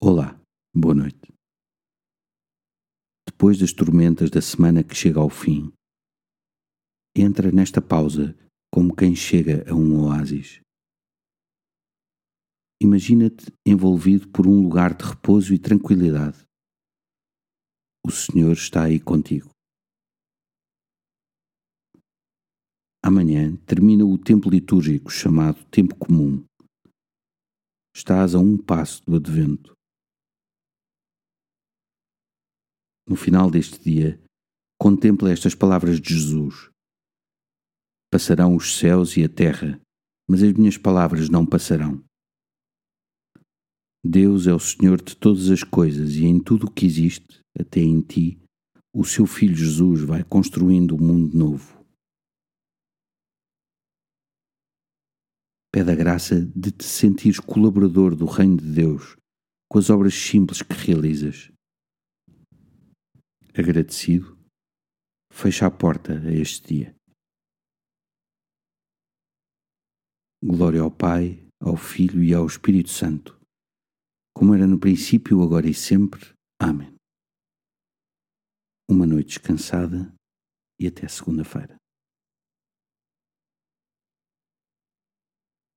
Olá, boa noite. Depois das tormentas da semana que chega ao fim, entra nesta pausa como quem chega a um oásis. Imagina-te envolvido por um lugar de repouso e tranquilidade. O Senhor está aí contigo. Amanhã termina o tempo litúrgico chamado Tempo Comum. Estás a um passo do Advento. No final deste dia, contemple estas palavras de Jesus: Passarão os céus e a terra, mas as minhas palavras não passarão. Deus é o Senhor de todas as coisas e em tudo o que existe, até em ti, o seu Filho Jesus vai construindo um mundo novo. Pede a graça de te sentires colaborador do Reino de Deus com as obras simples que realizas agradecido, fecha a porta a este dia. Glória ao Pai, ao Filho e ao Espírito Santo, como era no princípio, agora e sempre. Amém. Uma noite descansada e até segunda-feira.